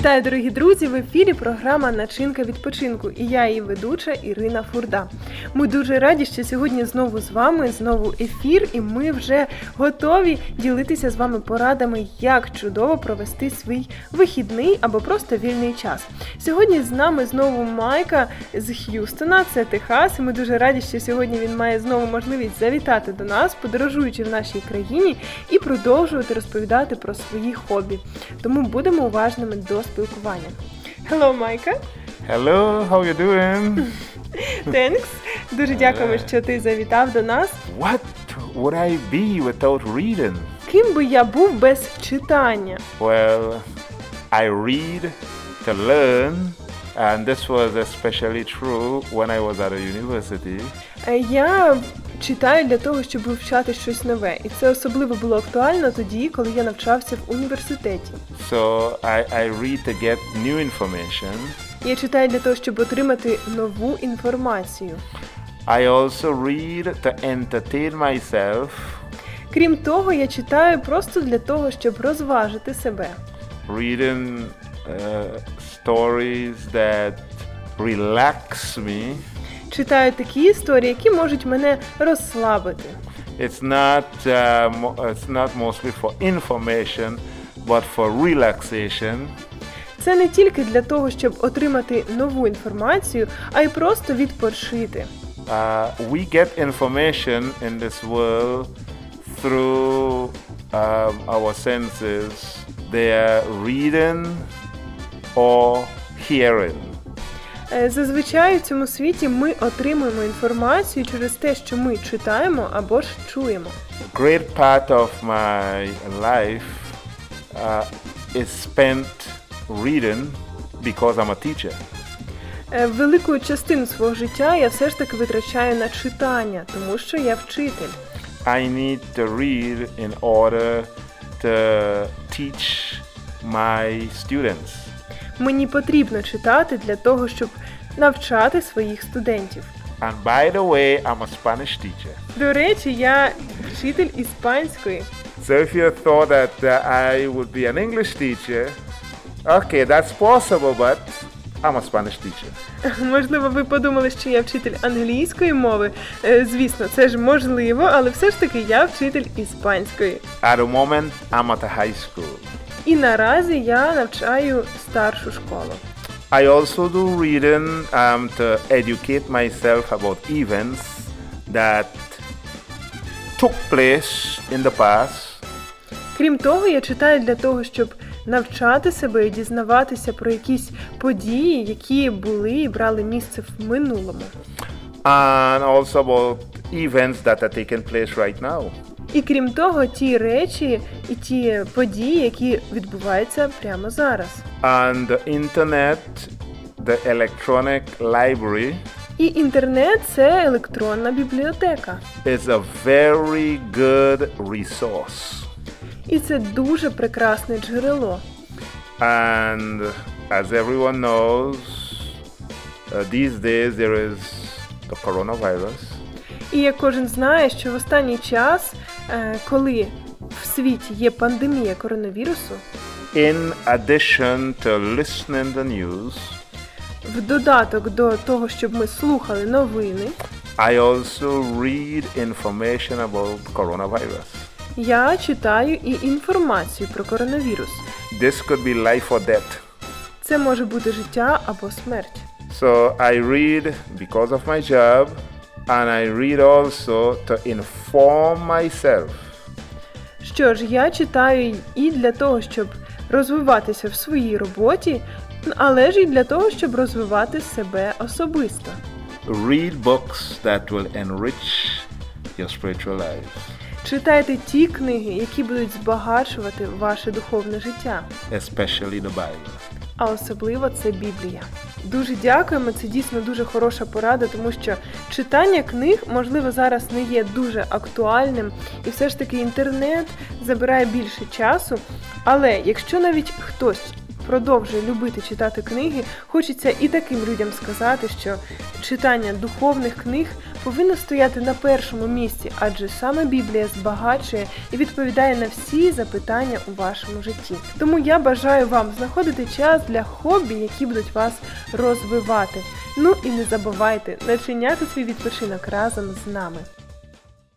Вітаю, дорогі друзі! В ефірі програма Начинка відпочинку і я, її ведуча Ірина Фурда. Ми дуже раді, що сьогодні знову з вами, знову ефір, і ми вже готові ділитися з вами порадами, як чудово провести свій вихідний або просто вільний час. Сьогодні з нами знову Майка з Х'юстона, це Техас. і Ми дуже раді, що сьогодні він має знову можливість завітати до нас, подорожуючи в нашій країні, і продовжувати розповідати про свої хобі. Тому будемо уважними до спілкування. Hello, Майка! Hello, how you doing? Thanks. Дуже дякуємо, що ти завітав до нас. What would I be without reading? Ким би я був без читання? Well, I read to learn, and this was especially true when I was at a university. Е, Я читаю для того, щоб вивчати щось нове, і це особливо було актуально тоді, коли я навчався в університеті. So I, I read to get new information. Я читаю для того, щоб отримати нову інформацію. I also read to entertain myself. Крім того, я читаю просто для того, щоб розважити себе. reading uh, stories that relax me. Читаю такі історії, які можуть мене розслабити. It's not uh, it's not mostly for information, but for relaxation. Це не тільки для того, щоб отримати нову інформацію, а й просто відпочити. Uh, we get information in this world through um, our senses. They are reading or hearing. Е, Зазвичай в цьому світі ми отримуємо інформацію через те, що ми читаємо або ж чуємо. great part of my life uh, is spent reading because I'm a teacher. Е, Велику частину свого життя я все ж таки витрачаю на читання, тому що я вчитель. I need to read in order to teach my students. Мені потрібно читати для того, щоб навчати своїх студентів. And by the way, I'm a Spanish teacher. До речі, я вчитель іспанської. So if you thought that uh, I would be an English teacher, okay, that's possible, but I'm a Spanish teacher. Можливо, ви подумали, що я вчитель англійської мови. Е, Звісно, це ж можливо, але все ж таки я вчитель іспанської. At the moment, I'm at a high school. І наразі я навчаю старшу школу. I also do reading um, to educate myself about events that took place in the past Крім того, я читаю для того, щоб навчати себе і дізнаватися про якісь події, які були і брали місце в минулому. and also about events that are taking place right now. І крім того, ті речі і ті події, які відбуваються прямо зараз. And the internet, the electronic library, І інтернет це електронна бібліотека. is a very good resource. І це дуже прекрасне джерело. And as everyone knows, uh, these days there is the coronavirus. І як кожен знає, що в останній час, коли в світі є пандемія коронавірусу, In addition to listening the news, в додаток до того, щоб ми слухали новини, I also read information about coronavirus. я читаю і інформацію про коронавірус. This could be life or death. Це може бути життя або смерть. So I read because of my job, and I read also to inform myself. Що ж, я читаю і для того, щоб розвиватися в своїй роботі, але ж і для того, щоб розвивати себе особисто. Read books that will enrich your spiritual life. Читайте ті книги, які будуть збагачувати ваше духовне життя. especially the Bible. А особливо це Біблія. Дуже дякуємо. Це дійсно дуже хороша порада, тому що читання книг, можливо, зараз не є дуже актуальним, і все ж таки інтернет забирає більше часу. Але якщо навіть хтось продовжує любити читати книги, хочеться і таким людям сказати, що читання духовних книг повинно стояти на першому місці, адже саме Біблія збагачує і відповідає на всі запитання у вашому житті. Тому я бажаю вам знаходити час для хобі, які будуть вас розвивати. Ну і не забувайте начиняти свій відпочинок разом з нами.